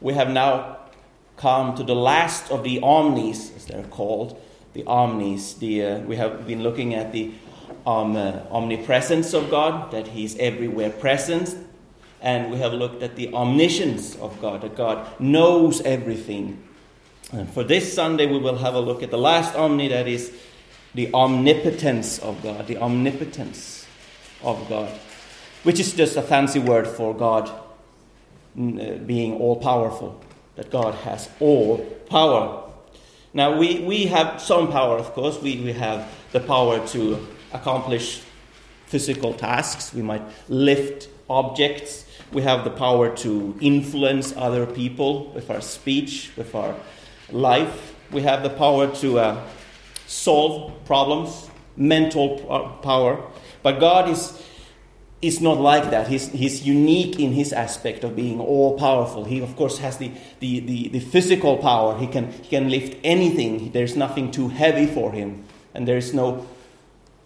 we have now come to the last of the omnis, as they're called, the omnis. The, uh, we have been looking at the um, uh, omnipresence of God, that He's everywhere present, and we have looked at the omniscience of God, that God knows everything. And for this Sunday, we will have a look at the last omni, that is the omnipotence of God, the omnipotence of God, which is just a fancy word for God being all powerful, that God has all power. Now, we, we have some power, of course. We, we have the power to accomplish physical tasks, we might lift objects, we have the power to influence other people with our speech, with our life. We have the power to uh, solve problems, mental power. But God is, is not like that. He's, he's unique in his aspect of being all powerful. He, of course, has the, the, the, the physical power. He can, he can lift anything, there's nothing too heavy for him. And there's no,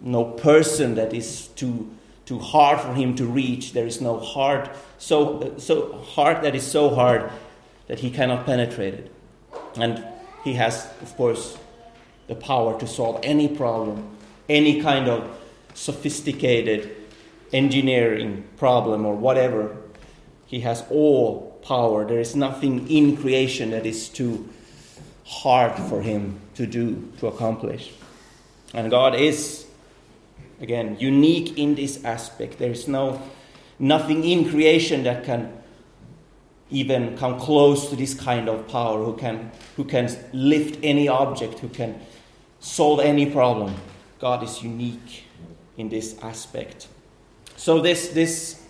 no person that is too, too hard for him to reach. There is no heart so, so heart that is so hard that he cannot penetrate it. And he has, of course, the power to solve any problem, any kind of sophisticated engineering problem or whatever. He has all power. There is nothing in creation that is too hard for him to do, to accomplish. And God is, again, unique in this aspect. There is no nothing in creation that can even come close to this kind of power, who can, who can lift any object, who can solve any problem. God is unique in this aspect. So, this, this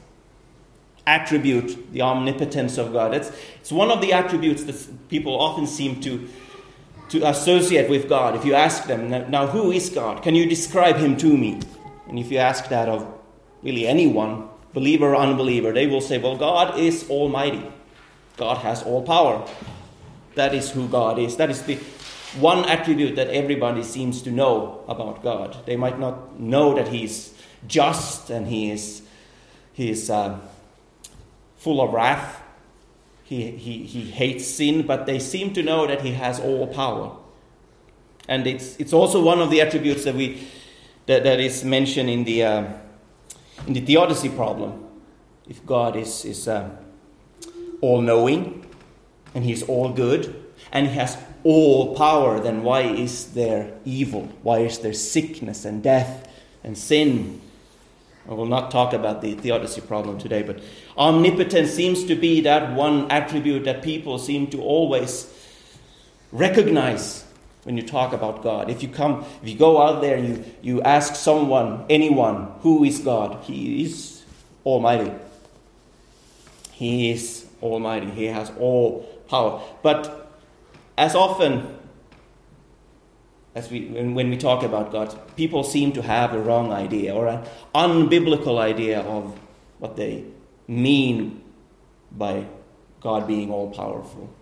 attribute, the omnipotence of God, it's, it's one of the attributes that people often seem to, to associate with God. If you ask them, now, who is God? Can you describe him to me? And if you ask that of really anyone, believer or unbeliever, they will say, Well, God is almighty. God has all power. That is who God is. That is the one attribute that everybody seems to know about God. They might not know that He's just and He is, he is uh, full of wrath. He, he, he hates sin, but they seem to know that He has all power. And it's, it's also one of the attributes that, we, that, that is mentioned in the. Uh, in the theodicy problem, if God is, is uh, all knowing and He's all good and He has all power, then why is there evil? Why is there sickness and death and sin? I will not talk about the theodicy problem today, but omnipotence seems to be that one attribute that people seem to always recognize when you talk about God. If you come, if you go out there and you, you ask someone, anyone, who is God, He is Almighty. He is Almighty. He has all power. But as often as we when, we talk about God, people seem to have a wrong idea or an unbiblical idea of what they mean by God being all powerful.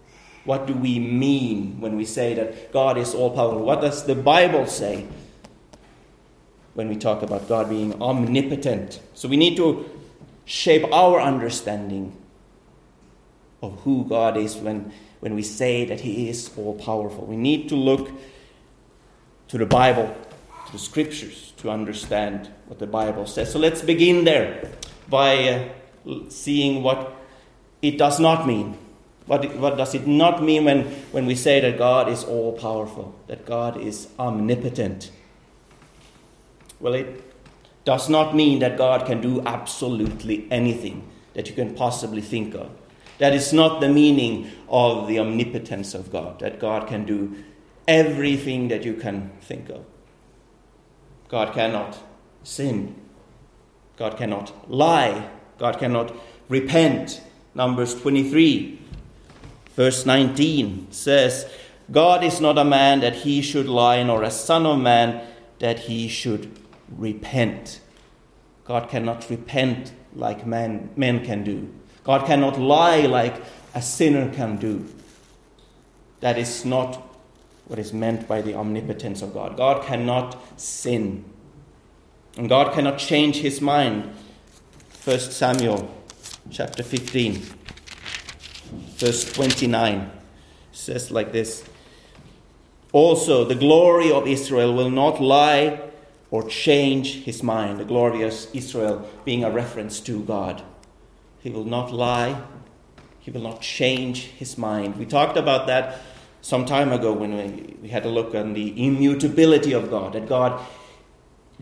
What do we mean when we say that God is all powerful? What does the Bible say when we talk about God being omnipotent? So we need to shape our understanding of who God is when, when we say that He is all powerful. We need to look to the Bible, to the scriptures, to understand what the Bible says. So let's begin there by uh, seeing what it does not mean. What, what does it not mean when, when we say that God is all powerful, that God is omnipotent? Well, it does not mean that God can do absolutely anything that you can possibly think of. That is not the meaning of the omnipotence of God, that God can do everything that you can think of. God cannot sin. God cannot lie. God cannot repent. Numbers 23 Verse 19 says, God is not a man that he should lie, nor a son of man that he should repent. God cannot repent like man, men can do. God cannot lie like a sinner can do. That is not what is meant by the omnipotence of God. God cannot sin. And God cannot change his mind. 1 Samuel chapter 15. verse 29 says like this Also, the glory of Israel will not lie or change his mind. The glory of Israel being a reference to God. He will not lie, he will not change his mind. We talked about that some time ago when we, we had a look on the immutability of God, that God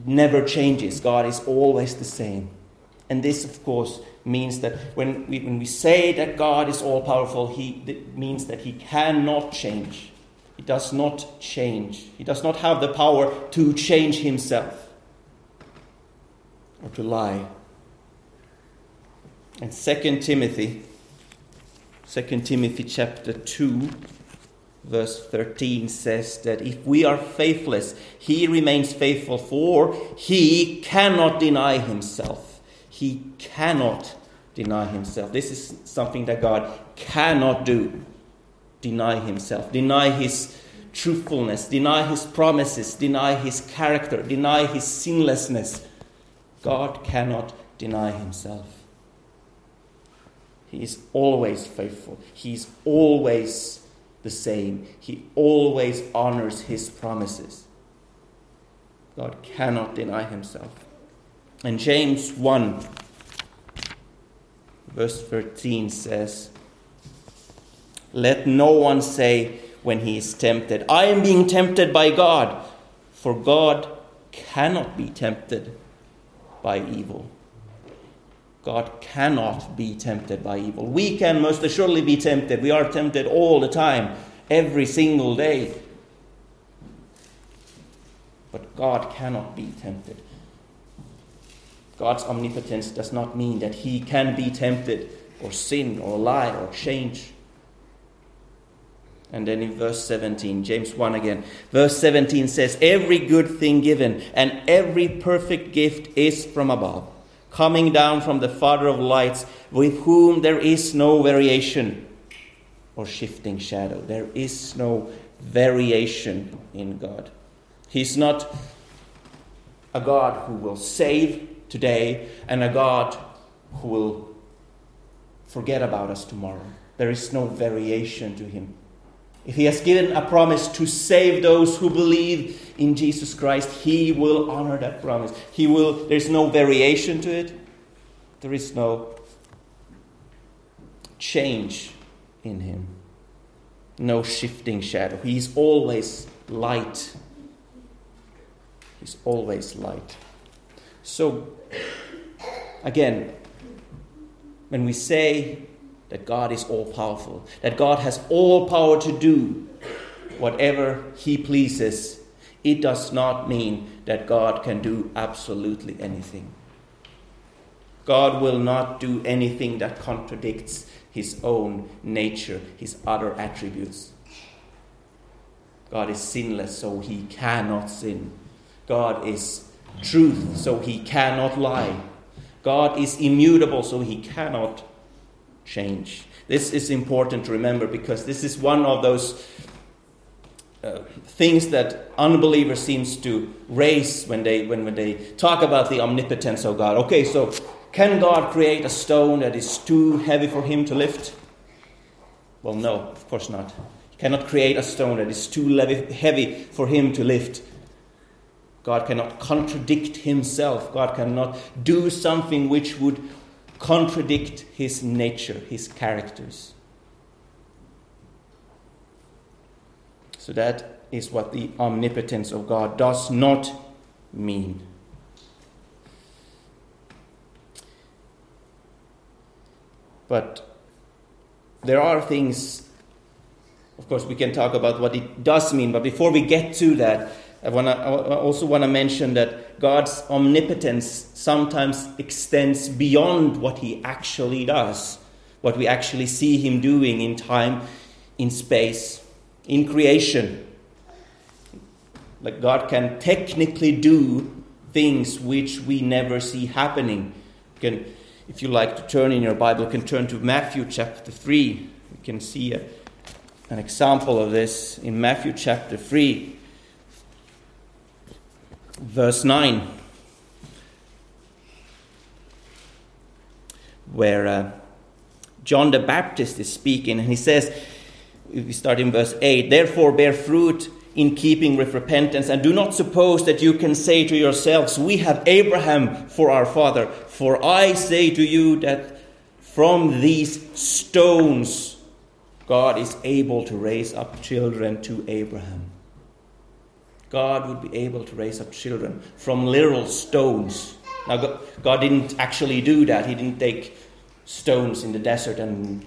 never changes, God is always the same. And this, of course, means that when we, when we say that God is all powerful, he, it means that He cannot change. He does not change. He does not have the power to change Himself or to lie. And 2 Timothy, 2 Timothy chapter 2, verse 13 says that if we are faithless, he remains faithful, for he cannot deny himself. He cannot deny himself. This is something that God cannot do. Deny himself, deny his truthfulness, deny his promises, deny his character, deny his sinlessness. God cannot deny himself. He is always faithful. He is always the same. He always honors his promises. God cannot deny himself. And James 1, verse 13 says, Let no one say when he is tempted, I am being tempted by God, for God cannot be tempted by evil. God cannot be tempted by evil. We can most assuredly be tempted. We are tempted all the time, every single day. But God cannot be tempted. God's omnipotence does not mean that he can be tempted or sin or lie or change. And then in verse 17, James 1 again. Verse 17 says, Every good thing given and every perfect gift is from above, coming down from the Father of lights, with whom there is no variation or shifting shadow. There is no variation in God. He's not a God who will save today and a God who will forget about us tomorrow. There is no variation to him. If he has given a promise to save those who believe in Jesus Christ, he will honor that promise. He will there's no variation to it. There is no change in him. No shifting shadow. He's always light. He's always light. So, again, when we say that God is all powerful, that God has all power to do whatever He pleases, it does not mean that God can do absolutely anything. God will not do anything that contradicts His own nature, His other attributes. God is sinless, so He cannot sin. God is truth, so he cannot lie. God is immutable, so he cannot change. This is important to remember because this is one of those uh, things that unbelievers seems to raise when they when, when they talk about the omnipotence of God. Okay, so can God create a stone that is too heavy for him to lift? Well, no, of course not. He cannot create a stone that is too heavy for him to lift. God cannot contradict himself. God cannot do something which would contradict his nature, his characters. So that is what the omnipotence of God does not mean. But there are things, of course, we can talk about what it does mean, but before we get to that, I, wanna, I also want to mention that God's omnipotence sometimes extends beyond what He actually does, what we actually see Him doing in time, in space, in creation. Like God can technically do things which we never see happening. You can, if you like to turn in your Bible, you can turn to Matthew chapter 3. You can see a, an example of this in Matthew chapter 3 verse 9, where uh, John the Baptist is speaking, and he says, we start in verse 8, therefore bear fruit in keeping with repentance, and do not suppose that you can say to yourselves, We have Abraham for our father. For I say to you that from these stones God is able to raise up children to Abraham. God would be able to raise up children from literal stones. Now, God didn't actually do that. He didn't take stones in the desert and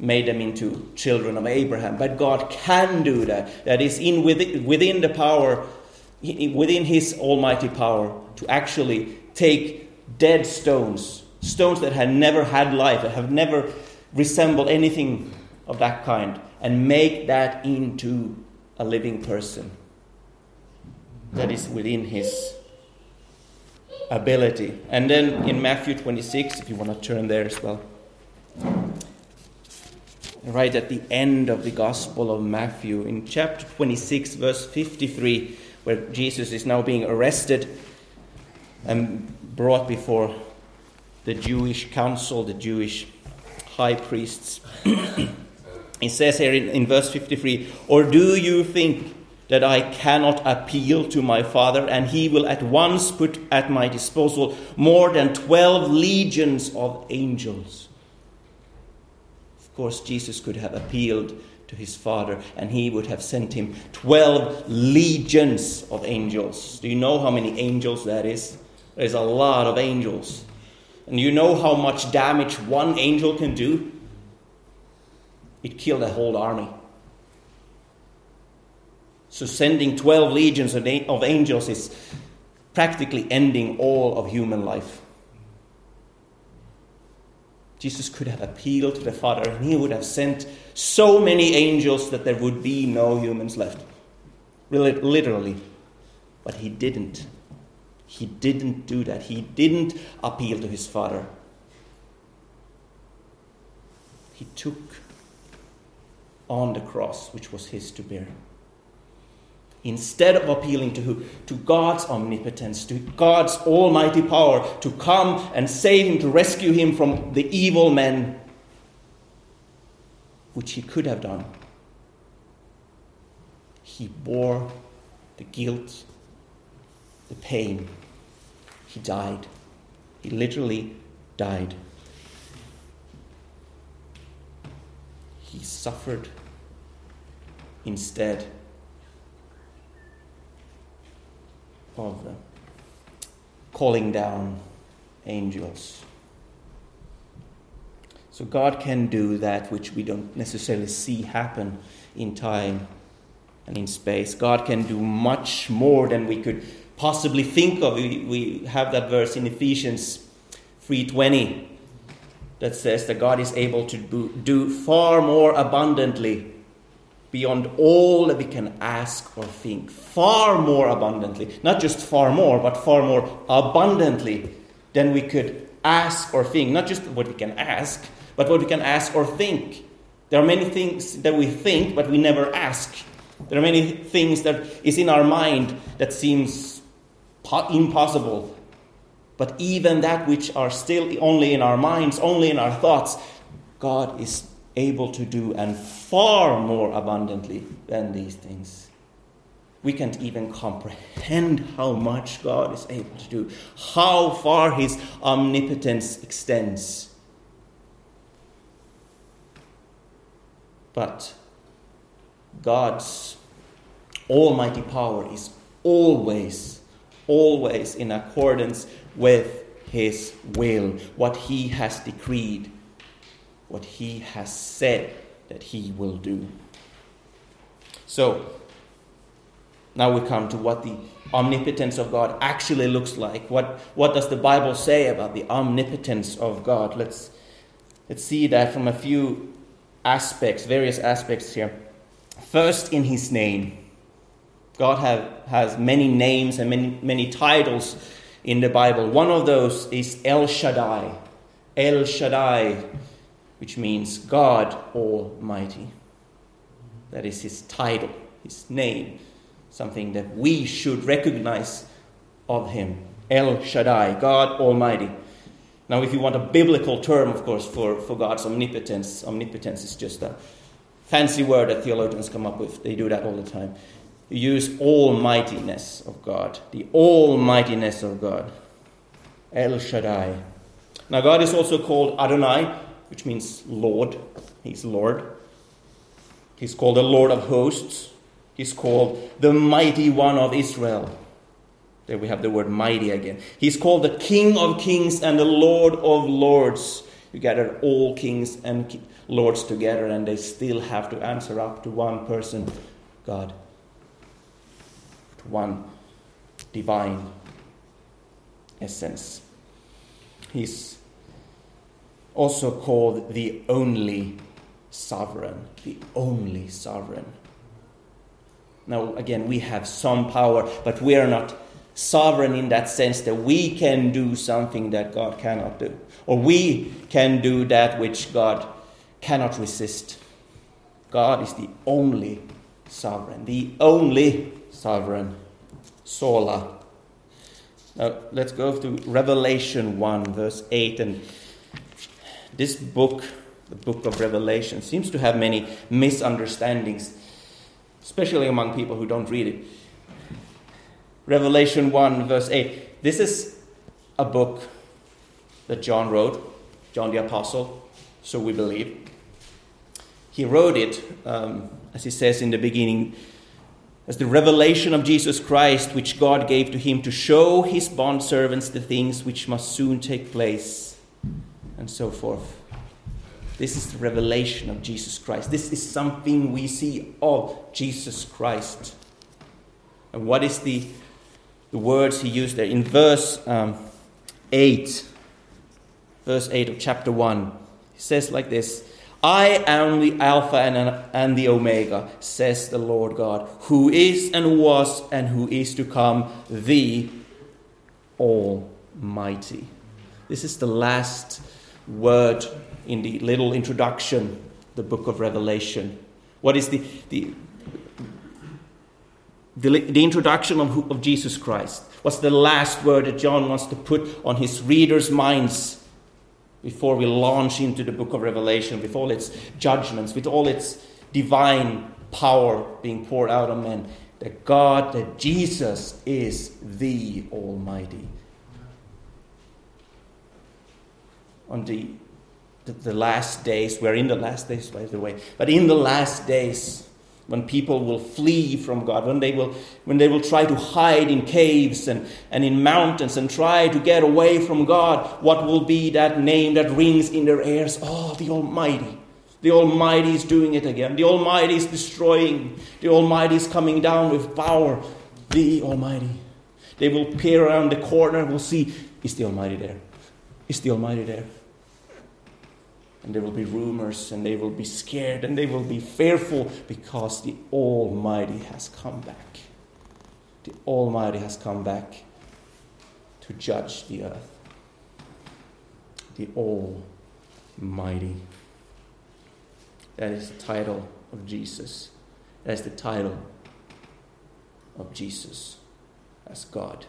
made them into children of Abraham. But God can do that. That is in within, within the power, within His almighty power, to actually take dead stones, stones that had never had life, that have never resembled anything of that kind, and make that into a living person. That is within His ability. And then in Matthew 26, if you want to turn there as well, right at the end of the Gospel of Matthew, in chapter 26, verse 53, where Jesus is now being arrested and brought before the Jewish council, the Jewish high priests. it says here in, in verse 53 Or do you think that I cannot appeal to my Father, and he will at once put at my disposal more than 12 legions of angels. Of course, Jesus could have appealed to his Father, and he would have sent him 12 legions of angels. Do you know how many angels that is? There's a lot of angels. And you know how much damage one angel can do? It killed a whole army. So sending 12 legions of angels is practically ending all of human life. Jesus could have appealed to the Father and he would have sent so many angels that there would be no humans left. Literally. But he didn't. He didn't do that. He didn't appeal to his Father. He took on the cross, which was his to bear instead of appealing to, to God's omnipotence, to God's almighty power to come and save him, to rescue him from the evil men, which he could have done, he bore the guilt, the pain. He died. He literally died. He suffered instead of calling down angels. So God can do that which we don't necessarily see happen in time and in space. God can do much more than we could possibly think of. We, have that verse in Ephesians 3:20 that says that God is able to do far more abundantly beyond all that we can ask or think, far more abundantly. Not just far more, but far more abundantly than we could ask or think. Not just what we can ask, but what we can ask or think. There are many things that we think, but we never ask. There are many things that is in our mind that seems impossible. But even that which are still only in our minds, only in our thoughts, God is able to do and far more abundantly than these things. We can't even comprehend how much God is able to do, how far His omnipotence extends. But God's almighty power is always, always in accordance with His will, what He has decreed what he has said that he will do. So, now we come to what the omnipotence of God actually looks like. What, what does the Bible say about the omnipotence of God? Let's, let's see that from a few aspects, various aspects here. First, in his name. God have, has many names and many, many titles in the Bible. One of those is El Shaddai. El Shaddai which means God Almighty. That is his title, his name, something that we should recognize of him. El Shaddai, God Almighty. Now, if you want a biblical term, of course, for, for God's omnipotence, omnipotence is just a fancy word that theologians come up with. They do that all the time. You use almightiness of God, the almightiness of God. El Shaddai. Now, God is also called Adonai, which means Lord. He's Lord. He's called the Lord of hosts. He's called the mighty one of Israel. There we have the word mighty again. He's called the King of kings and the Lord of lords. You gather all kings and lords together, and they still have to answer up to one person God, to one divine essence. He's also called the only sovereign, the only sovereign. Now, again, we have some power, but we are not sovereign in that sense that we can do something that God cannot do, or we can do that which God cannot resist. God is the only sovereign, the only sovereign. Sola. Now let's go to Revelation 1, verse 8. And this book, the book of Revelation, seems to have many misunderstandings, especially among people who don't read it. Revelation 1, verse 8. This is a book that John wrote, John the Apostle, so we believe. He wrote it, um, as he says in the beginning, as the revelation of Jesus Christ, which God gave to him to show his bondservants the things which must soon take place, and so forth. This is the revelation of Jesus Christ. This is something we see of Jesus Christ. And what is the the words he used there. In verse um, 8, verse 8 of chapter 1, he says like this I am the Alpha and, and the Omega, says the Lord God, who is and was and who is to come, the Almighty. This is the last word in the little introduction, the book of Revelation. What is the, the, the, the introduction of, of Jesus Christ What's the last word that John wants to put on his readers' minds before we launch into the book of Revelation with all its judgments, with all its divine power being poured out on men. That God, that Jesus is the Almighty. On the, the, the last days, we're in the last days, by the way, but in the last days, when people will flee from God, when they will, when they will try to hide in caves and, and in mountains and try to get away from God, what will be that name that rings in their ears? Oh, the Almighty. The Almighty is doing it again. The Almighty is destroying. The Almighty is coming down with power. The Almighty. They will peer around the corner and will see, is the Almighty there? Is the Almighty there? And there will be rumors, and they will be scared, and they will be fearful because the Almighty has come back. The Almighty has come back to judge the earth. The Almighty. That is the title of Jesus. That is the title of Jesus as God.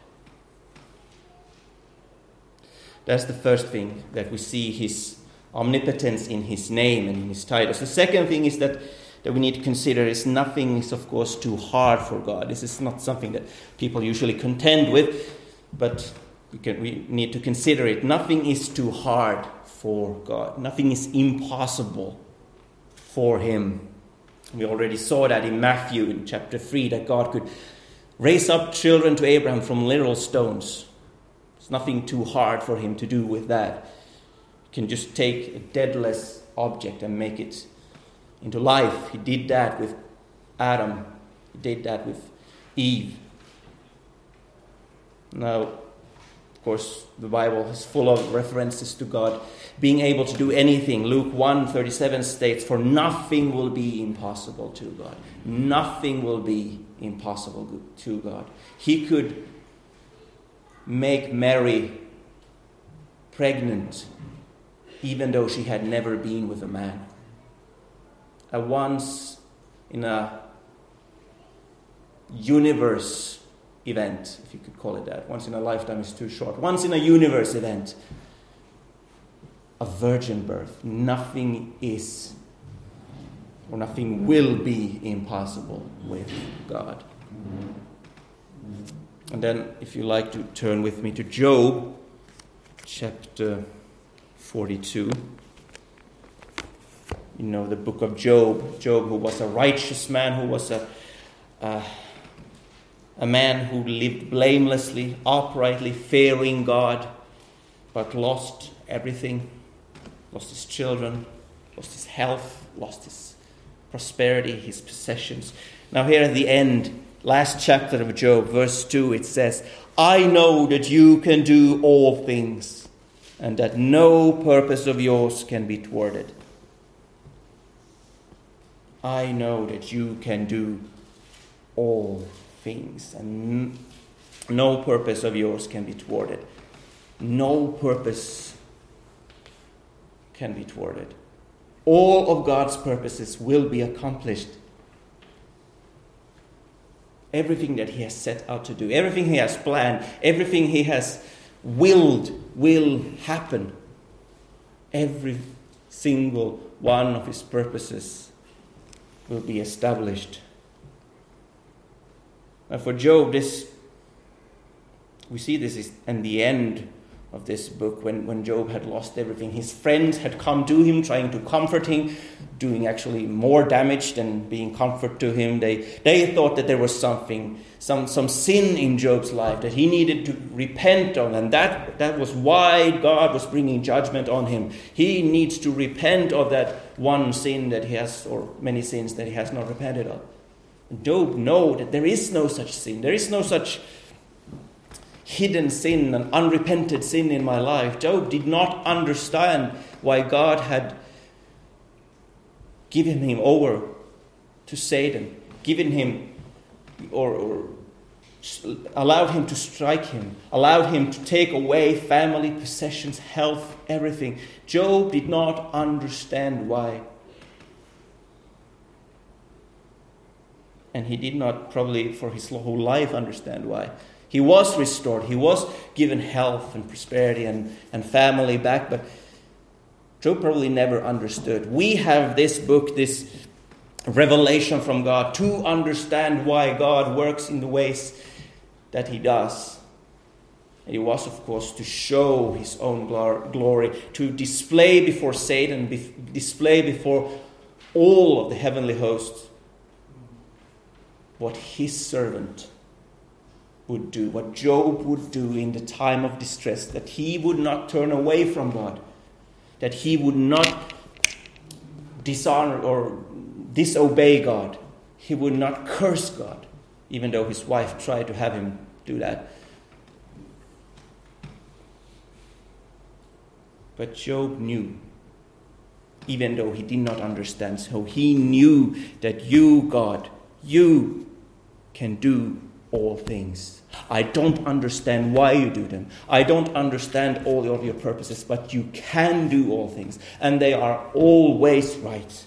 That's the first thing that we see his omnipotence in his name and in his titles. The second thing is that, that we need to consider is nothing is, of course, too hard for God. This is not something that people usually contend with, but we, can, we need to consider it. Nothing is too hard for God, nothing is impossible for him. We already saw that in Matthew in chapter 3 that God could raise up children to Abraham from literal stones. It's nothing too hard for him to do with that can just take a deadless object and make it into life. He did that with Adam, he did that with Eve. Now, of course, the Bible is full of references to God being able to do anything. Luke 1:37 states, "For nothing will be impossible to God. Nothing will be impossible to God." He could make Mary pregnant even though she had never been with a man. A once in a universe event, if you could call it that. Once in a lifetime is too short. Once in a universe event. a virgin birth. Nothing is or nothing will be impossible with God. And then, if you like to turn with me to Job, chapter 42. You know the book of Job. Job, who was a righteous man, who was a, uh, a man who lived blamelessly, uprightly, fearing God, but lost everything lost his children, lost his health, lost his prosperity, his possessions. Now, here at the end, last chapter of Job, verse 2, it says, I know that you can do all things, and that no purpose of yours can be thwarted. I know that you can do all things, and no purpose of yours can be thwarted. No purpose can be thwarted. All of God's purposes will be accomplished. Everything that He has set out to do, everything He has planned, everything He has willed will happen. Every single one of His purposes will be established. And for Job, this we see this is in the end of this book when, when Job had lost everything. His friends had come to him trying to comfort him, doing actually more damage than being comfort to him. They, they thought that there was something, some, some sin in Job's life that he needed to repent of, and that, that was why God was bringing judgment on him. He needs to repent of that one sin that he has, or many sins that he has not repented of. Job know that there is no such sin. There is no such hidden sin and unrepented sin in my life. Job did not understand why God had given him over to Satan, given him or, or allowed him to strike him, allowed him to take away family, possessions, health, everything. Job did not understand why. And he did not, probably for his whole life, understand why. He was restored. He was given health and prosperity and, and family back, but Job probably never understood. We have this book, this revelation from God, to understand why God works in the ways that He does. And it was, of course, to show His own glory, to display before Satan, display before all of the heavenly hosts what His servant would do, what Job would do in the time of distress, that he would not turn away from God, that he would not dishonor or disobey God, he would not curse God, even though his wife tried to have him do that. But Job knew, even though he did not understand, so he knew that you, God, you can do all things. I don't understand why you do them. I don't understand all of your purposes, but you can do all things, and they are always right.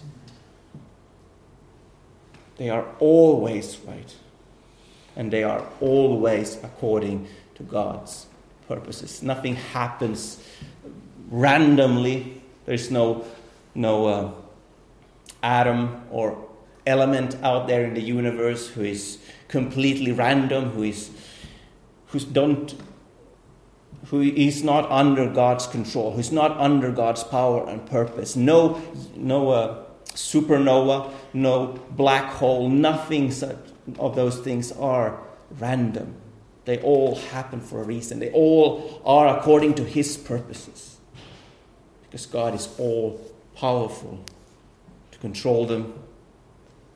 They are always right, and they are always according to God's purposes. Nothing happens randomly. There's no no uh, atom or element out there in the universe who is completely random, who is who's don't who is not under God's control, who's not under God's power and purpose. No, no uh, supernova, no black hole, nothing such of those things are random. They all happen for a reason. They all are according to His purposes. Because God is all powerful to control them,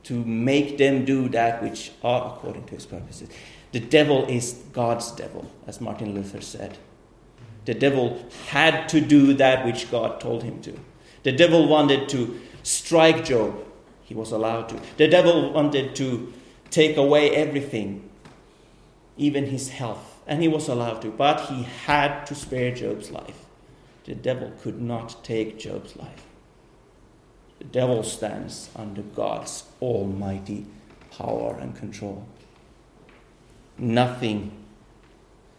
to make them do that which are according to his purposes. The devil is God's devil, as Martin Luther said. The devil had to do that which God told him to. The devil wanted to strike Job. He was allowed to. The devil wanted to take away everything, even his health, and he was allowed to. But he had to spare Job's life. The devil could not take Job's life. The devil stands under God's almighty power and control. Nothing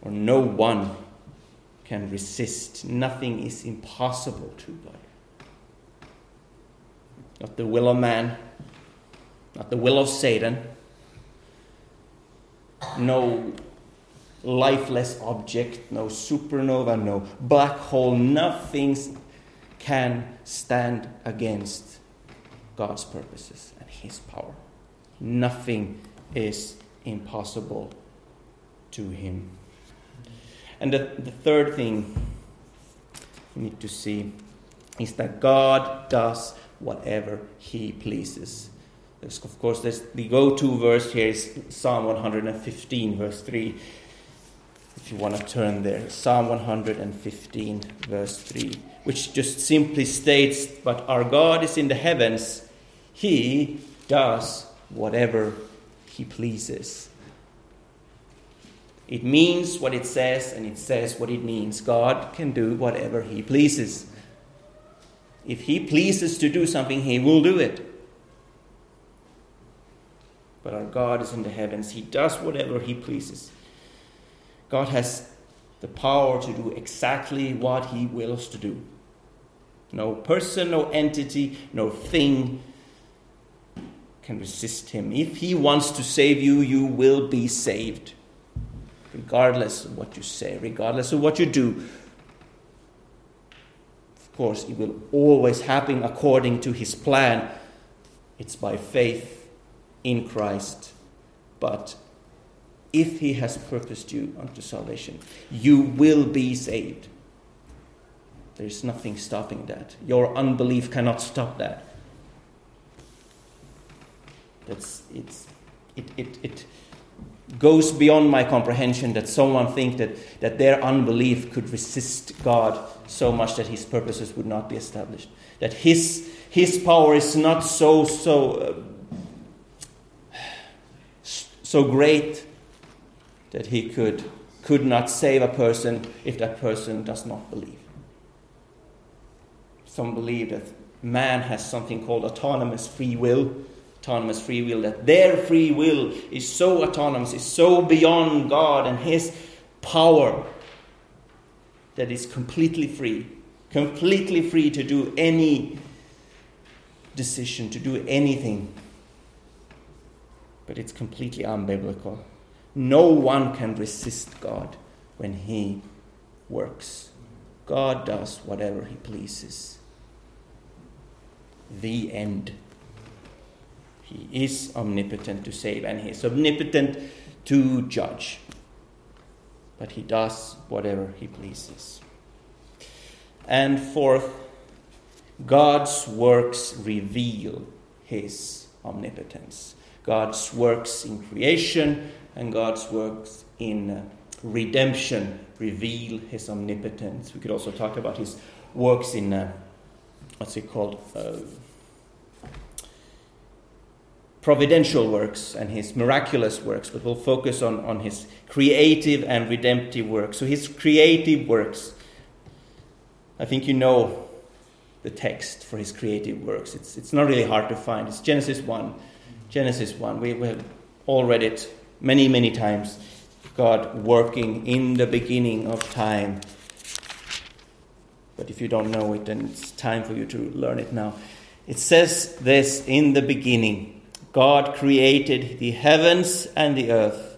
or no one can resist. Nothing is impossible to God. Not the will of man, not the will of Satan, no lifeless object, no supernova, no black hole, nothing can stand against God's purposes and His power. Nothing is impossible to Him. And the, the third thing we need to see is that God does whatever He pleases. There's, of course, there's the go to verse here is Psalm 115, verse 3. If you want to turn there, Psalm 115, verse 3, which just simply states, But our God is in the heavens, He does whatever He pleases. It means what it says, and it says what it means. God can do whatever He pleases. If He pleases to do something, He will do it. But our God is in the heavens, He does whatever He pleases. God has the power to do exactly what He wills to do. No person, no entity, no thing can resist Him. If He wants to save you, you will be saved regardless of what you say, regardless of what you do. Of course, it will always happen according to his plan. It's by faith in Christ. But if he has purposed you unto salvation, you will be saved. There's nothing stopping that. Your unbelief cannot stop that. That's it's it it it goes beyond my comprehension that someone think that, that their unbelief could resist God so much that his purposes would not be established. That his, his power is not so, so, uh, so great that he could, could not save a person if that person does not believe. Some believe that man has something called autonomous free will autonomous free will, that their free will is so autonomous, is so beyond God and His power that it's completely free, completely free to do any decision, to do anything. But it's completely unbiblical. No one can resist God when He works. God does whatever He pleases. The end. He is omnipotent to save and He is omnipotent to judge. But He does whatever He pleases. And fourth, God's works reveal His omnipotence. God's works in creation and God's works in uh, redemption reveal His omnipotence. We could also talk about His works in, uh, what's it called? Uh, providential works and his miraculous works, but we'll focus on, on his creative and redemptive works. So, his creative works, I think you know the text for his creative works. It's, it's not really hard to find. It's Genesis 1. Genesis 1. We, we have all read it many, many times. God working in the beginning of time. But if you don't know it, then it's time for you to learn it now. It says this in the beginning God created the heavens and the earth.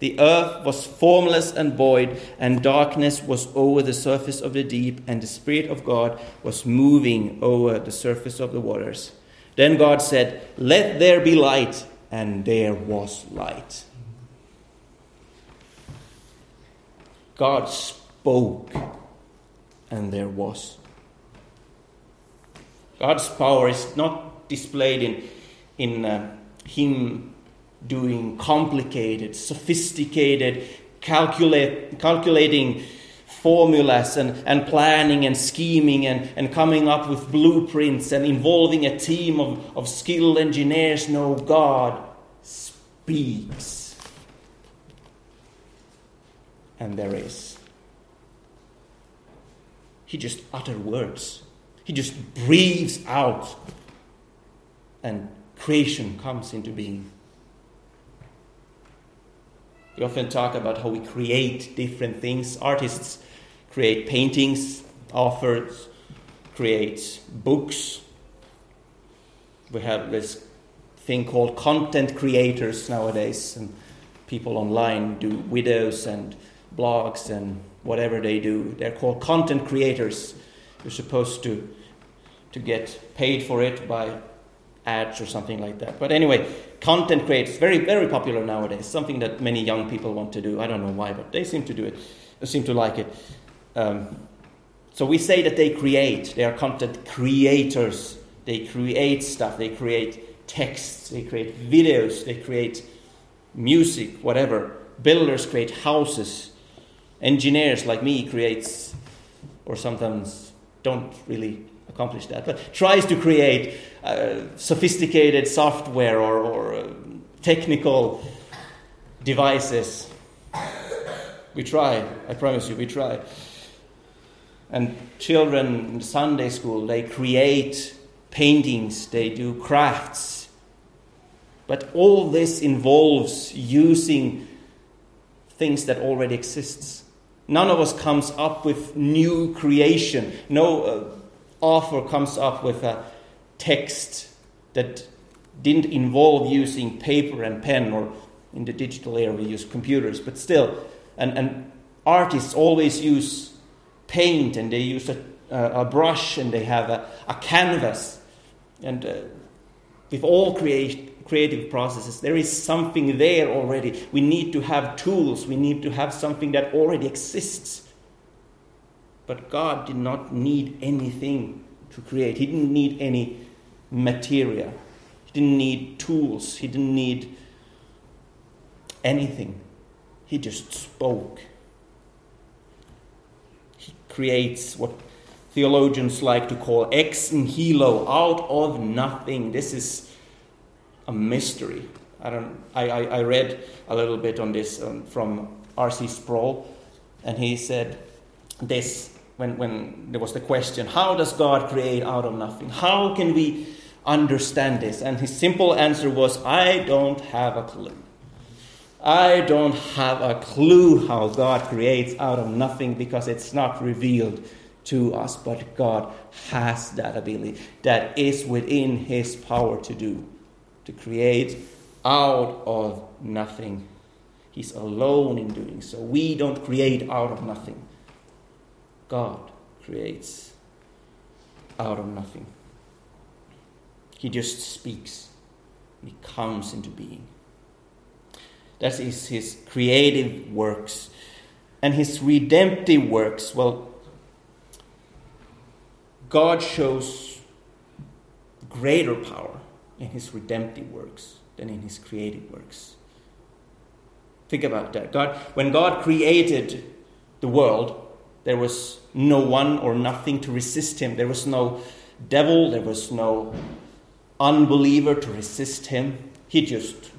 The earth was formless and void, and darkness was over the surface of the deep, and the Spirit of God was moving over the surface of the waters. Then God said, Let there be light, and there was light. God spoke, and there was. God's power is not displayed in, in uh, him doing complicated, sophisticated, calculate, calculating formulas and, and planning and scheming and, and coming up with blueprints and involving a team of, of skilled engineers. No, God speaks. And there is. He just utters words. He just breathes out. And creation comes into being. We often talk about how we create different things. Artists create paintings, authors create books. We have this thing called content creators nowadays, and people online do videos and blogs and whatever they do. They're called content creators. You're supposed to to get paid for it by ads or something like that. But anyway, content creators very very popular nowadays. Something that many young people want to do. I don't know why, but they seem to do it. They seem to like it. Um, so we say that they create. They are content creators. They create stuff. They create texts. They create videos. They create music, whatever. Builders create houses. Engineers like me creates, or sometimes don't really accomplish that, but tries to create uh, sophisticated software or, or uh, technical devices. We try, I promise you, we try. And children in Sunday school, they create paintings, they do crafts. But all this involves using things that already exists. None of us comes up with new creation. No uh, author comes up with a text that didn't involve using paper and pen, or in the digital era we use computers, but still. And, and artists always use paint and they use a, a brush and they have a, a canvas. And uh, with all create, creative processes, there is something there already. We need to have tools, we need to have something that already exists. But God did not need anything to create, He didn't need any material, He didn't need tools, He didn't need anything. He just spoke. He creates what theologians like to call ex nihilo, out of nothing. This is a mystery. I, don't, I, I, I read a little bit on this um, from R.C. Sproul, and he said this when, when there was the question how does God create out of nothing? How can we understand this? And his simple answer was I don't have a clue. I don't have a clue how God creates out of nothing because it's not revealed to us, but God has that ability that is within His power to do, to create out of nothing. He's alone in doing so. We don't create out of nothing. God creates out of nothing. He just speaks, He comes into being. That is His creative works. And His redemptive works, well, God shows greater power in His redemptive works than in His creative works. Think about that. God, when God created the world, there was no one or nothing to resist him. There was no devil, there was no unbeliever to resist him. He just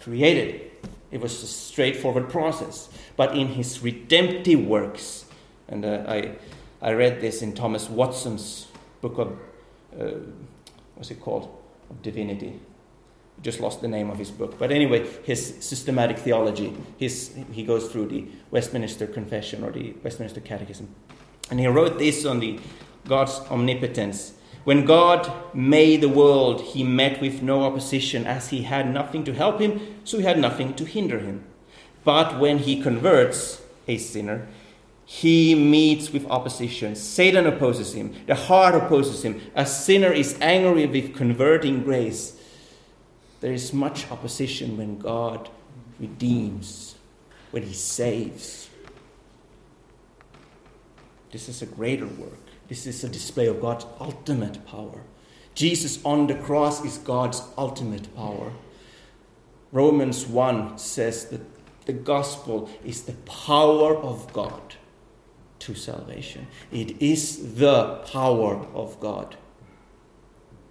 created it. It was a straightforward process. But in his redemptive works, and uh, I, I read this in Thomas Watson's book of, uh, what's it called? Of Divinity just lost the name of his book. But anyway, his systematic theology, his, he goes through the Westminster Confession or the Westminster Catechism. And he wrote this on the God's omnipotence. When God made the world, he met with no opposition, as he had nothing to help him, so he had nothing to hinder him. But when he converts a sinner, he meets with opposition. Satan opposes him, the heart opposes him. A sinner is angry with converting grace there is much opposition when God redeems, when He saves. This is a greater work. This is a display of God's ultimate power. Jesus on the cross is God's ultimate power. Romans 1 says that the gospel is the power of God to salvation. It is the power of God.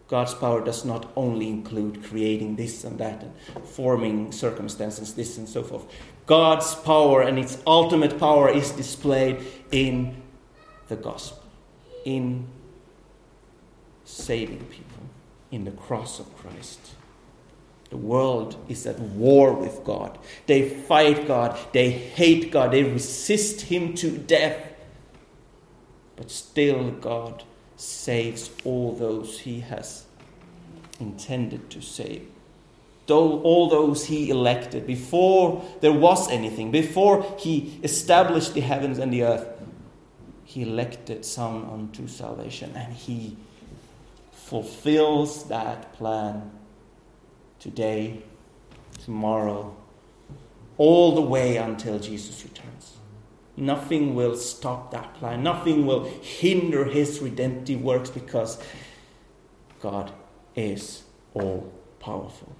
God's power does not only include creating this and that and forming circumstances, this and so forth. God's power and its ultimate power is displayed in the gospel, in saving people, in the cross of Christ. The world is at war with God. They fight God, they hate God, they resist Him to death. But still, God saves all those he has intended to save. Though All those he elected before there was anything, before he established the heavens and the earth, he elected some unto salvation and he fulfills that plan today, tomorrow, all the way until Jesus returns. Nothing will stop that plan. Nothing will hinder his redemptive works because God is all powerful.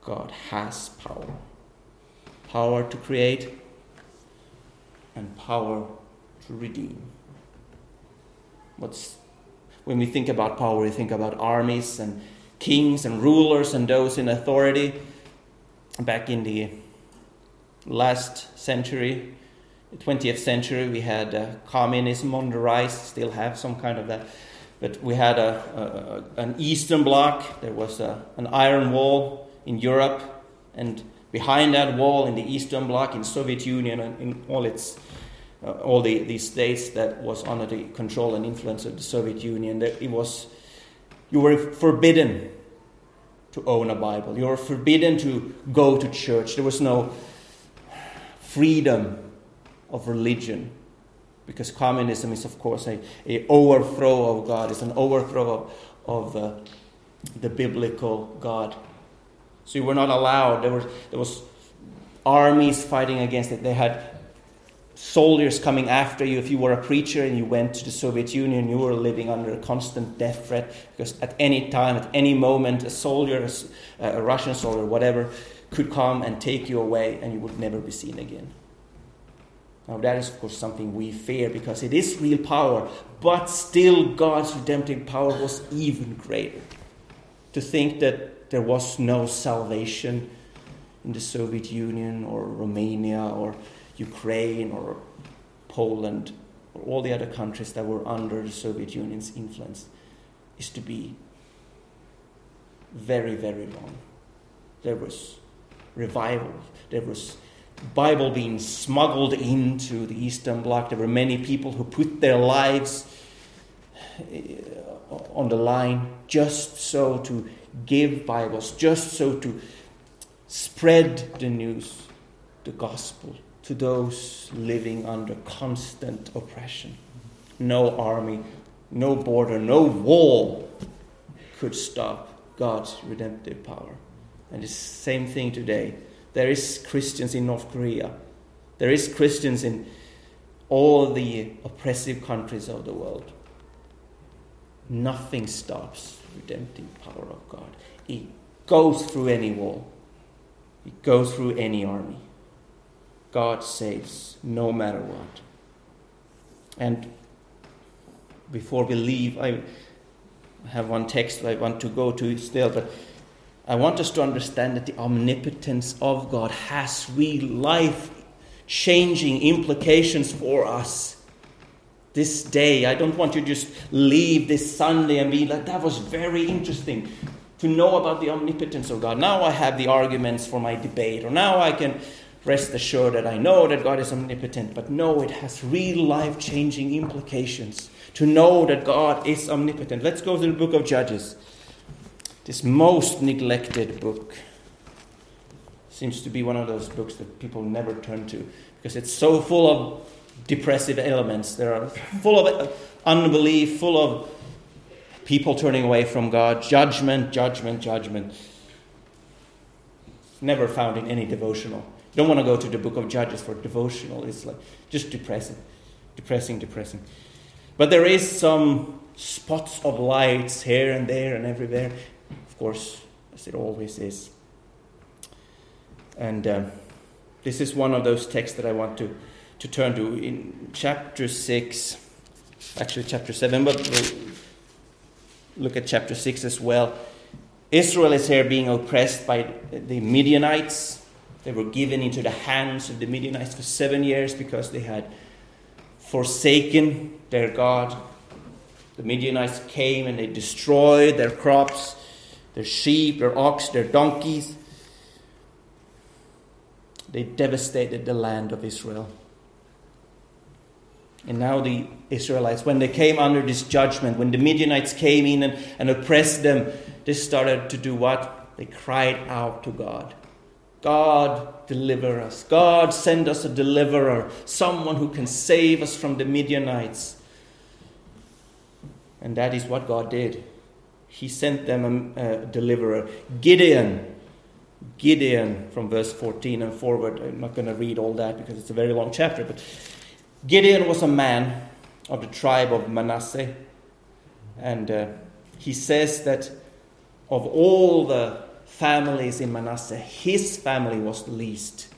God has power power to create and power to redeem. What's, when we think about power, we think about armies and kings and rulers and those in authority. Back in the last century, the 20th century, we had uh, communism on the rise, still have some kind of that. But we had a, a an Eastern Bloc, there was a, an iron wall in Europe, and behind that wall in the Eastern Bloc, in Soviet Union, and in all its uh, all the, the states that was under the control and influence of the Soviet Union, that it was you were forbidden to own a Bible. You were forbidden to go to church. There was no freedom of religion because communism is, of course, a, a overthrow of God. It's an overthrow of, of uh, the biblical God. So you were not allowed. There was there was armies fighting against it. They had soldiers coming after you. If you were a preacher and you went to the Soviet Union, you were living under a constant death threat because at any time, at any moment, a soldier, a Russian soldier, whatever, could come and take you away and you would never be seen again. Now, that is, of course, something we fear because it is real power, but still God's redemptive power was even greater. To think that there was no salvation in the Soviet Union or Romania or Ukraine or Poland or all the other countries that were under the Soviet Union's influence is to be very, very wrong. There was revival. There was Bible being smuggled into the Eastern Bloc. There were many people who put their lives eh, on the line just so to give Bibles, just so to spread the news, the gospel to those living under constant oppression. No army, no border, no wall could stop God's redemptive power. And it's the same thing today. There is Christians in North Korea. There is Christians in all the oppressive countries of the world. Nothing stops the redemptive power of God. It goes through any wall. It goes through any army. God saves no matter what. And before we leave, I have one text I want to go to still, but I want us to understand that the omnipotence of God has real life changing implications for us this day. I don't want you to just leave this Sunday and be like, that was very interesting to know about the omnipotence of God. Now I have the arguments for my debate, or now I can rest assured that I know that God is omnipotent, but no, it has real life changing implications to know that God is omnipotent. Let's go to the book of Judges. This most neglected book seems to be one of those books that people never turn to because it's so full of depressive elements. There are full of uh, unbelief, full of people turning away from God, judgment, judgment, judgment. Never found in any devotional don't want to go to the book of Judges for devotional. It's like just depressing, depressing, depressing. But there is some spots of lights here and there and everywhere. Of course, as it always is. And um, this is one of those texts that I want to, to turn to in chapter 6, actually, chapter 7, but we'll look at chapter 6 as well. Israel is here being oppressed by the Midianites they were given into the hands of the Midianites for seven years because they had forsaken their God. The Midianites came and they destroyed their crops, their sheep, their ox, their donkeys. They devastated the land of Israel. And now the Israelites, when they came under this judgment, when the Midianites came in and, and oppressed them, they started to do what? They cried out to God. God, deliver us. God, send us a deliverer, someone who can save us from the Midianites. And that is what God did. He sent them a, a deliverer. Gideon. Gideon, from verse 14 and forward. I'm not going to read all that because it's a very long chapter, but Gideon was a man of the tribe of Manasseh. And uh, he says that of all the families in Manasseh, his family was the least.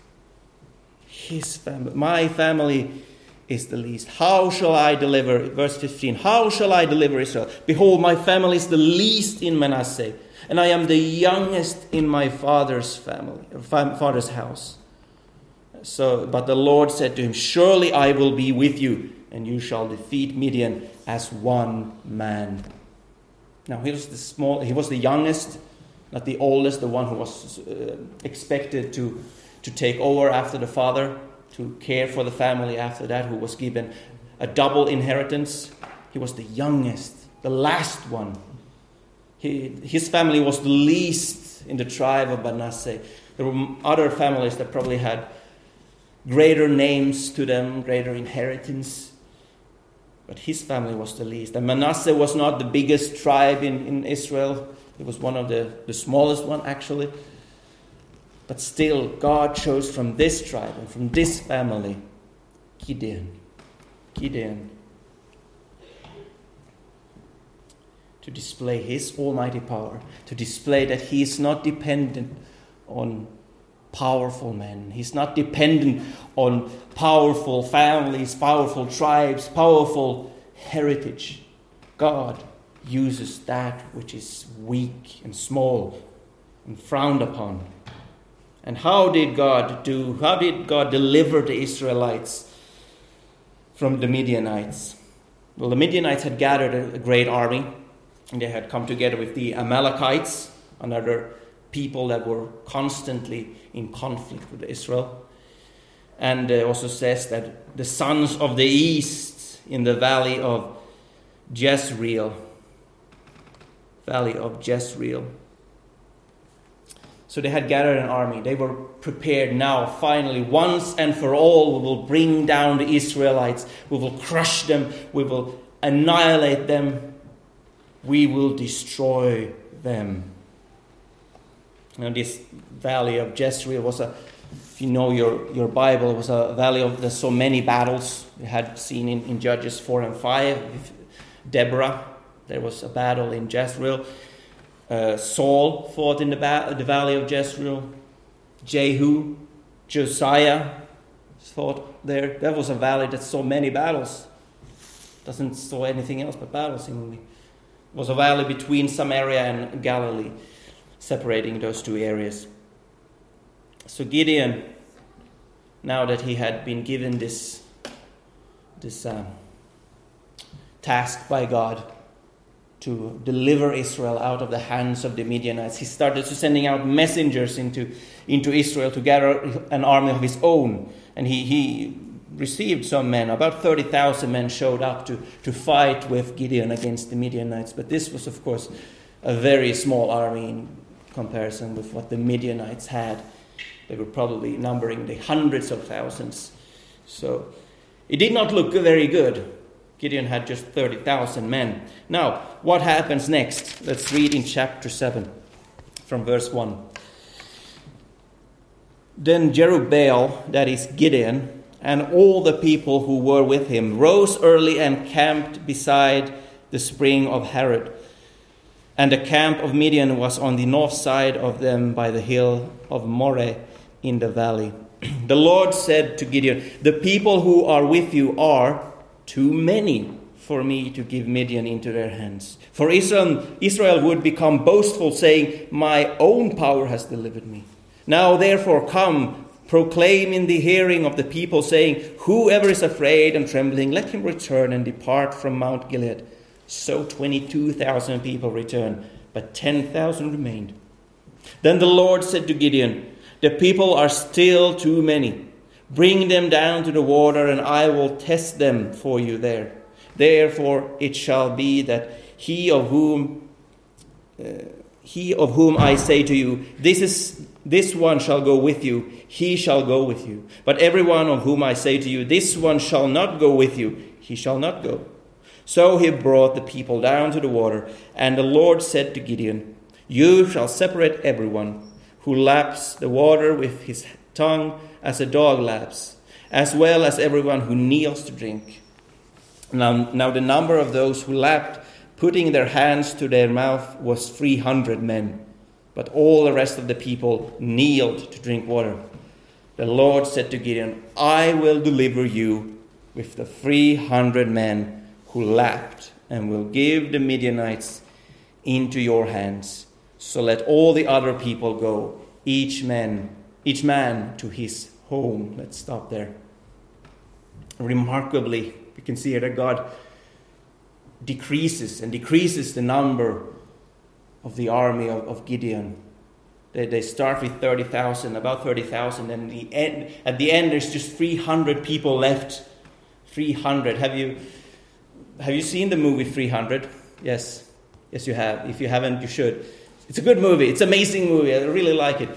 His family, my family is the least. How shall I deliver? Verse 15 How shall I deliver Israel? Behold, my family is the least in Manasseh, and I am the youngest in my father's family, father's house. So, but the Lord said to him, Surely I will be with you, and you shall defeat Midian as one man. Now he was the small, he was the youngest not the oldest, the one who was uh, expected to, to take over after the father, to care for the family after that, who was given a double inheritance. He was the youngest, the last one. He, his family was the least in the tribe of Manasseh. There were other families that probably had greater names to them, greater inheritance. But his family was the least. And Manasseh was not the biggest tribe in, in Israel. It was one of the, the smallest one, actually. But still, God chose from this tribe and from this family Gideon. Gideon. To display his almighty power, to display that he is not dependent on powerful men. He's not dependent on powerful families, powerful tribes, powerful heritage. God uses that which is weak and small and frowned upon. And how did God do? How did God deliver the Israelites from the Midianites? Well, the Midianites had gathered a great army, and they had come together with the Amalekites, another people that were constantly in conflict with Israel. And it also says that the sons of the east in the valley of Jezreel valley of Jezreel. So they had gathered an army. They were prepared now, finally, once and for all, we will bring down the Israelites. We will crush them. We will annihilate them. We will destroy them. And this valley of Jezreel was a, if you know your, your Bible, it was a valley of there's so many battles. We had seen in, in Judges 4 and 5. Deborah, there was a battle in Jezreel. Uh, Saul fought in the, ba- the valley of Jezreel. Jehu, Josiah fought there. That was a valley that saw many battles. Doesn't saw anything else but battles, seemingly. It was a valley between Samaria and Galilee, separating those two areas. So Gideon, now that he had been given this, this um, task by God, to deliver Israel out of the hands of the Midianites. He started sending out messengers into, into Israel to gather an army of his own. And he, he received some men. About 30,000 men showed up to, to fight with Gideon against the Midianites. But this was, of course, a very small army in comparison with what the Midianites had. They were probably numbering the hundreds of thousands. So it did not look very good. Gideon had just 30,000 men. Now, what happens next? Let's read in chapter 7 from verse 1. Then Jerubbaal, that is Gideon, and all the people who were with him rose early and camped beside the spring of Harod. And the camp of Midian was on the north side of them by the hill of Moreh in the valley. the Lord said to Gideon, The people who are with you are too many for me to give Midian into their hands. For Israel, Israel would become boastful, saying, My own power has delivered me. Now, therefore, come, proclaim in the hearing of the people, saying, Whoever is afraid and trembling, let him return and depart from Mount Gilead. So 22,000 people returned, but 10,000 remained. Then the Lord said to Gideon, The people are still too many. Bring them down to the water, and I will test them for you there. Therefore it shall be that he of whom uh, he of whom I say to you, this is this one shall go with you, he shall go with you. But everyone of whom I say to you, this one shall not go with you, he shall not go. So he brought the people down to the water, and the Lord said to Gideon, You shall separate everyone who laps the water with his tongue as a dog laps, as well as everyone who kneels to drink. Now, now the number of those who lapped, putting their hands to their mouth, was three hundred men. But all the rest of the people kneeled to drink water. The Lord said to Gideon, I will deliver you with the three hundred men who lapped, and will give the Midianites into your hands. So let all the other people go, each man, each man to his home. Let's stop there. Remarkably, we can see here that God decreases and decreases the number of the army of, of Gideon. They, they start with 30,000, about 30,000, and the end, at the end there's just 300 people left. 300. Have you, have you seen the movie 300? Yes. Yes, you have. If you haven't, you should. It's a good movie. It's an amazing movie. I really like it.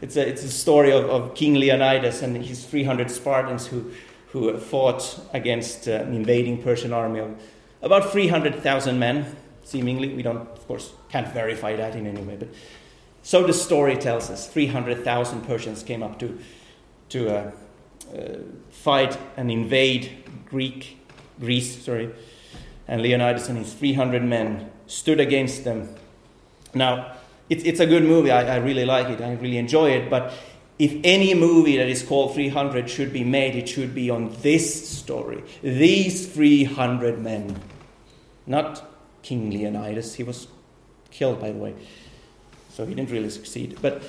It's a, it's a story of, of King Leonidas and his 300 Spartans who, who fought against uh, an invading Persian army of about 300,000 men, seemingly. We don't, of course, can't verify that in any way, but so the story tells us 300,000 Persians came up to, to uh, uh, fight and invade Greek, Greece, sorry, and Leonidas and his 300 men stood against them. Now, it's, it's a good movie. I, I really like it. I really enjoy it. But if any movie that is called 300 should be made, it should be on this story. These 300 men. Not King Leonidas. He was killed, by the way. So he didn't really succeed. But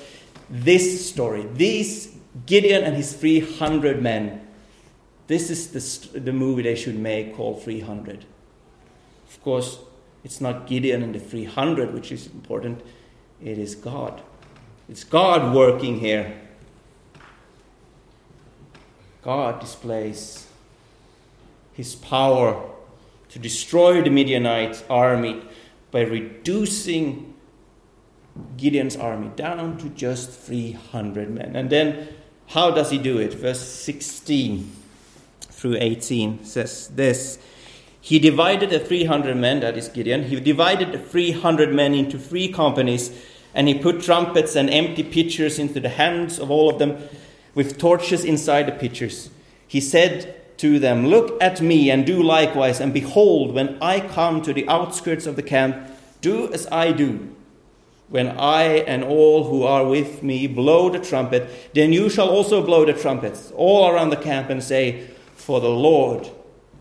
this story, these Gideon and his 300 men, this is the, the movie they should make called 300. Of course, it's not Gideon and the 300 which is important, it is God. It's God working here. God displays his power to destroy the Midianite army by reducing Gideon's army down to just 300 men. And then, how does he do it? Verse 16 through 18 says this He divided the 300 men, that is Gideon, he divided the 300 men into three companies, and he put trumpets and empty pitchers into the hands of all of them with torches inside the pitchers. He said to them, Look at me and do likewise, and behold, when I come to the outskirts of the camp, do as I do. When I and all who are with me blow the trumpet, then you shall also blow the trumpets all around the camp and say, For the Lord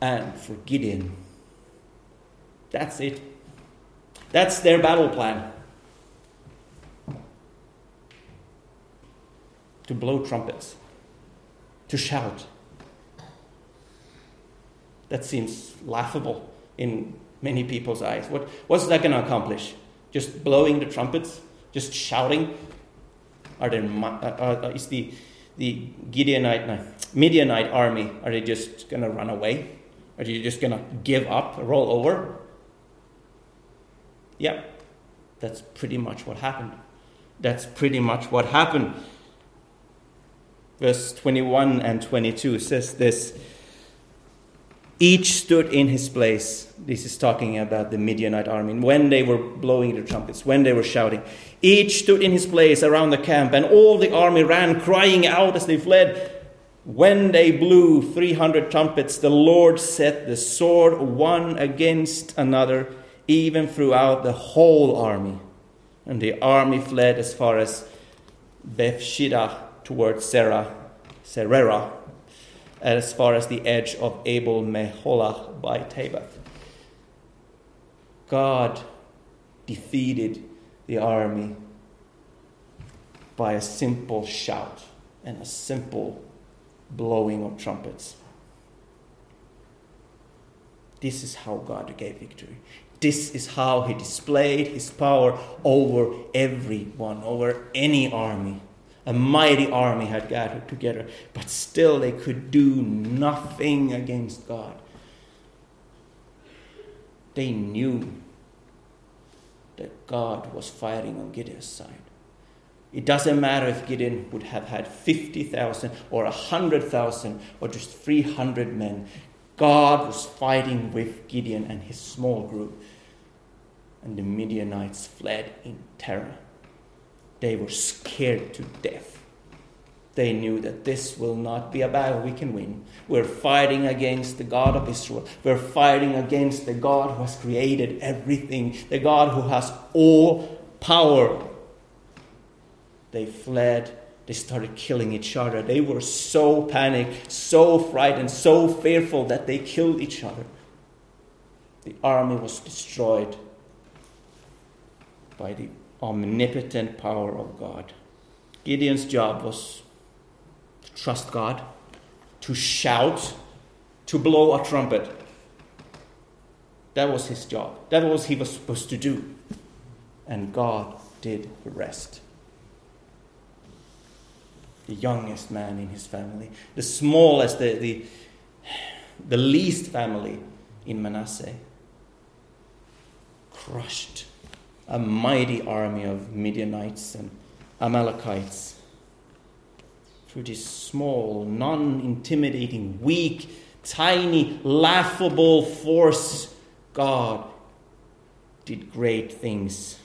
and for Gideon. That's it. That's their battle plan. To blow trumpets, to shout. That seems laughable in many people's eyes. What, what's that going to accomplish? just blowing the trumpets, just shouting? Are there, uh, uh, uh, is the, the Gideonite, Midianite army, are they just going to run away? Are you just going to give up, roll over? Yeah, that's pretty much what happened. That's pretty much what happened. Verse 21 and 22 says this each stood in his place. This is talking about the Midianite army. When they were blowing their trumpets, when they were shouting, each stood in his place around the camp, and all the army ran, crying out as they fled. When they blew 300 trumpets, the Lord set the sword one against another, even throughout the whole army. And the army fled as far as Beth-shittah towards Serah, Serera, as far as the edge of Abel Meholah by Tabbath. God defeated the army by a simple shout and a simple blowing of trumpets. This is how God gave victory. This is how He displayed His power over everyone, over any army. A mighty army had gathered together, but still they could do nothing against God. They knew that God was fighting on Gideon's side. It doesn't matter if Gideon would have had 50,000 or 100,000 or just 300 men. God was fighting with Gideon and his small group. And the Midianites fled in terror. They were scared to death. They knew that this will not be a battle we can win. We're fighting against the God of Israel. We're fighting against the God who has created everything, the God who has all power. They fled. They started killing each other. They were so panicked, so frightened, so fearful that they killed each other. The army was destroyed by the omnipotent power of God. Gideon's job was to trust God, to shout, to blow a trumpet. That was his job. That was what he was supposed to do. And God did the rest. The youngest man in his family, the smallest, the, the, the least family in Manasseh, crushed a mighty army of Midianites and Amalekites. Through this small, non intimidating, weak, tiny, laughable force, God did great things.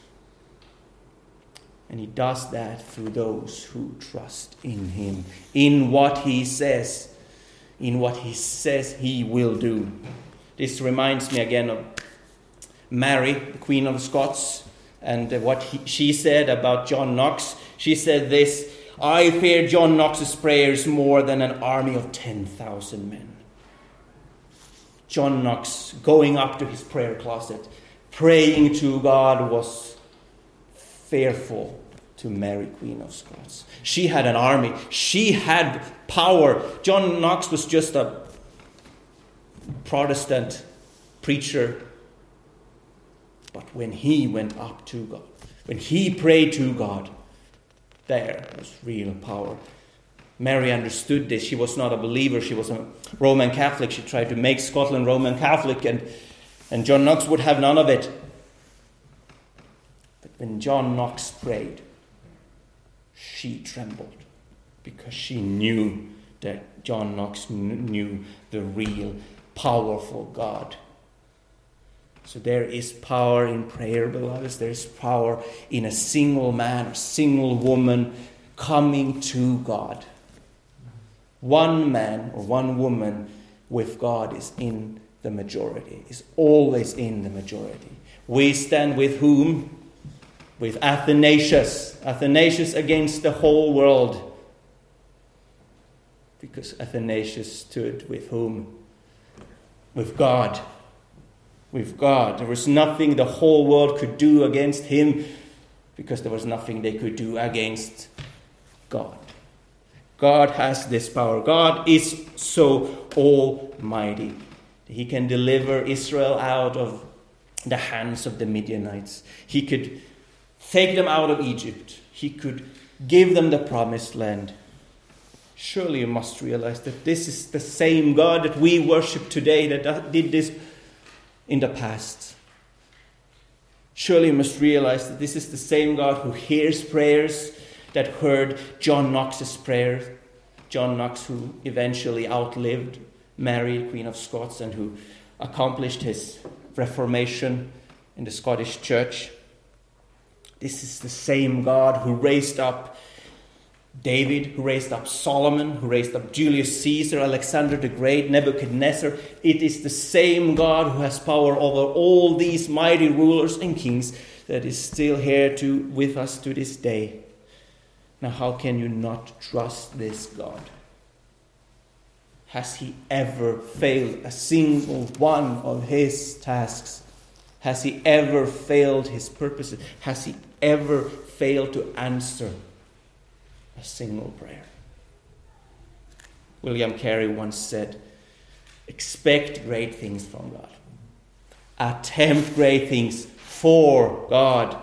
And He does that through those who trust in Him, in what He says, in what He says He will do. This reminds me again of Mary, the Queen of Scots and what he, she said about John Knox. She said this I fear John Knox's prayers more than an army of 10,000 men. John Knox going up to his prayer closet, praying to God, was fearful to Mary, Queen of Scots. She had an army, she had power. John Knox was just a Protestant preacher but when he went up to God, when he prayed to God, there was real power. Mary understood this. She was not a believer, she was a Roman Catholic. She tried to make Scotland Roman Catholic, and, and John Knox would have none of it. But when John Knox prayed, she trembled because she knew that John Knox knew the real, powerful God so there is power in prayer, beloveds. There is power in a single man or single woman coming to God. One man or one woman with God is in the majority, is always in the majority. We stand with whom? With Athanasius. Athanasius against the whole world. Because Athanasius stood with whom? With God with God. There was nothing the whole world could do against him because there was nothing they could do against God. God has this power. God is so almighty. He can deliver Israel out of the hands of the Midianites. He could take them out of Egypt. He could give them the promised land. Surely you must realize that this is the same God that we worship today that did this in the past. Surely you must realize that this is the same God who hears prayers that heard John Knox's prayer. John Knox, who eventually outlived Mary, Queen of Scots, and who accomplished his reformation in the Scottish Church. This is the same God who raised up David, who raised up Solomon, who raised up Julius Caesar, Alexander the Great, Nebuchadnezzar. It is the same God who has power over all these mighty rulers and kings that is still here to, with us to this day. Now, how can you not trust this God? Has he ever failed a single one of his tasks? Has he ever failed his purposes? Has he ever failed to answer a single prayer. William Carey once said, Expect great things from God, attempt great things for God.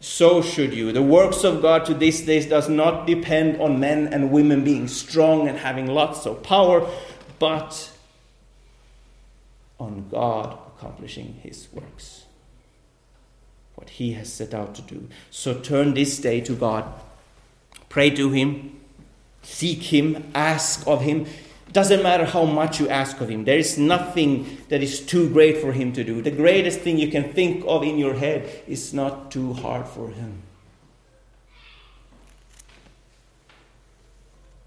so should you. The works of God to this day does not depend on men and women being strong and having lots of power, but on God accomplishing his works. What he has set out to do. So turn this day to God. Pray to him. Seek him. Ask of him. Doesn't matter how much you ask of him, there is nothing that is too great for him to do. The greatest thing you can think of in your head is not too hard for him.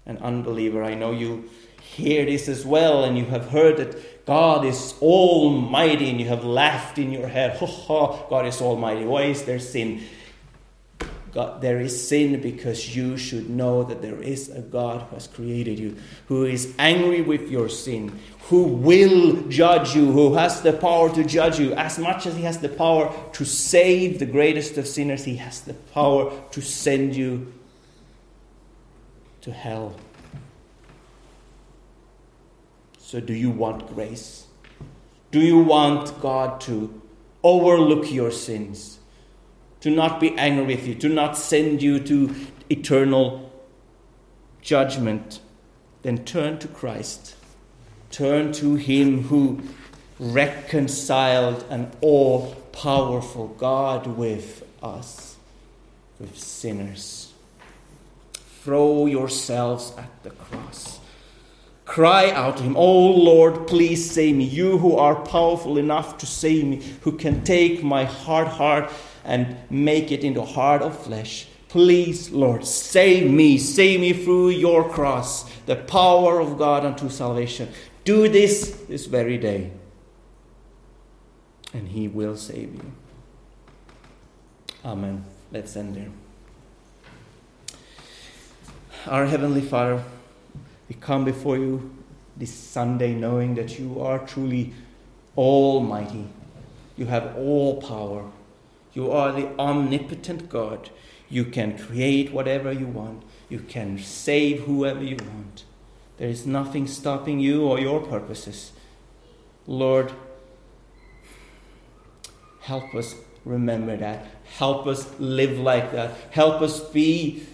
An unbeliever, I know you hear this as well, and you have heard that God is almighty, and you have laughed in your head, ha ha, God is almighty. Why is there sin? God, there is sin because you should know that there is a God who has created you, who is angry with your sin, who will judge you, who has the power to judge you. As much as He has the power to save the greatest of sinners, He has the power to send you to hell. So, do you want grace? Do you want God to overlook your sins? to not be angry with you, to not send you to eternal judgment, then turn to Christ. Turn to Him who reconciled an all powerful God with us, with sinners. Throw yourselves at the cross. Cry out to him, Oh Lord, please save me. You who are powerful enough to save me, who can take my hard heart and make it into heart of flesh. Please, Lord, save me. Save me through your cross, the power of God unto salvation. Do this this very day, and He will save you. Amen. Let's end there. Our Heavenly Father, we come before you this Sunday knowing that you are truly almighty. You have all power. You are the omnipotent God. You can create whatever you want, you can save whoever you want. There is nothing stopping you or your purposes. Lord, help us remember that. Help us live like that. Help us be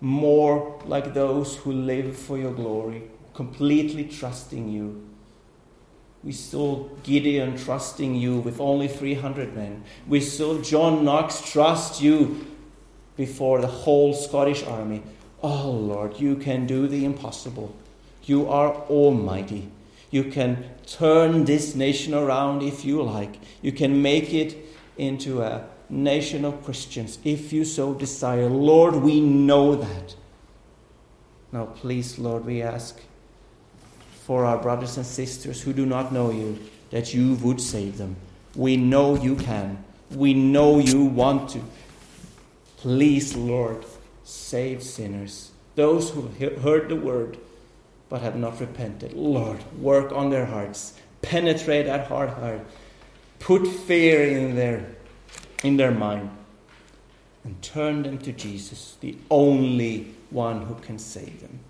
more like those who live for your glory, completely trusting you. We saw Gideon trusting you with only 300 men. We saw John Knox trust you before the whole Scottish army. Oh Lord, you can do the impossible. You are almighty. You can turn this nation around if you like. You can make it into a nation of Christians if you so desire. Lord, we know that. Now, please, Lord, we ask for our brothers and sisters who do not know you, that you would save them. We know you can. We know you want to. Please, Lord, save sinners, those who have heard the word but have not repented. Lord, work on their hearts, penetrate that hard heart, put fear in their, in their mind, and turn them to Jesus, the only one who can save them.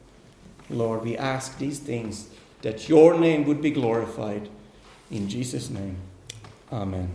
Lord, we ask these things that your name would be glorified. In Jesus' name, amen.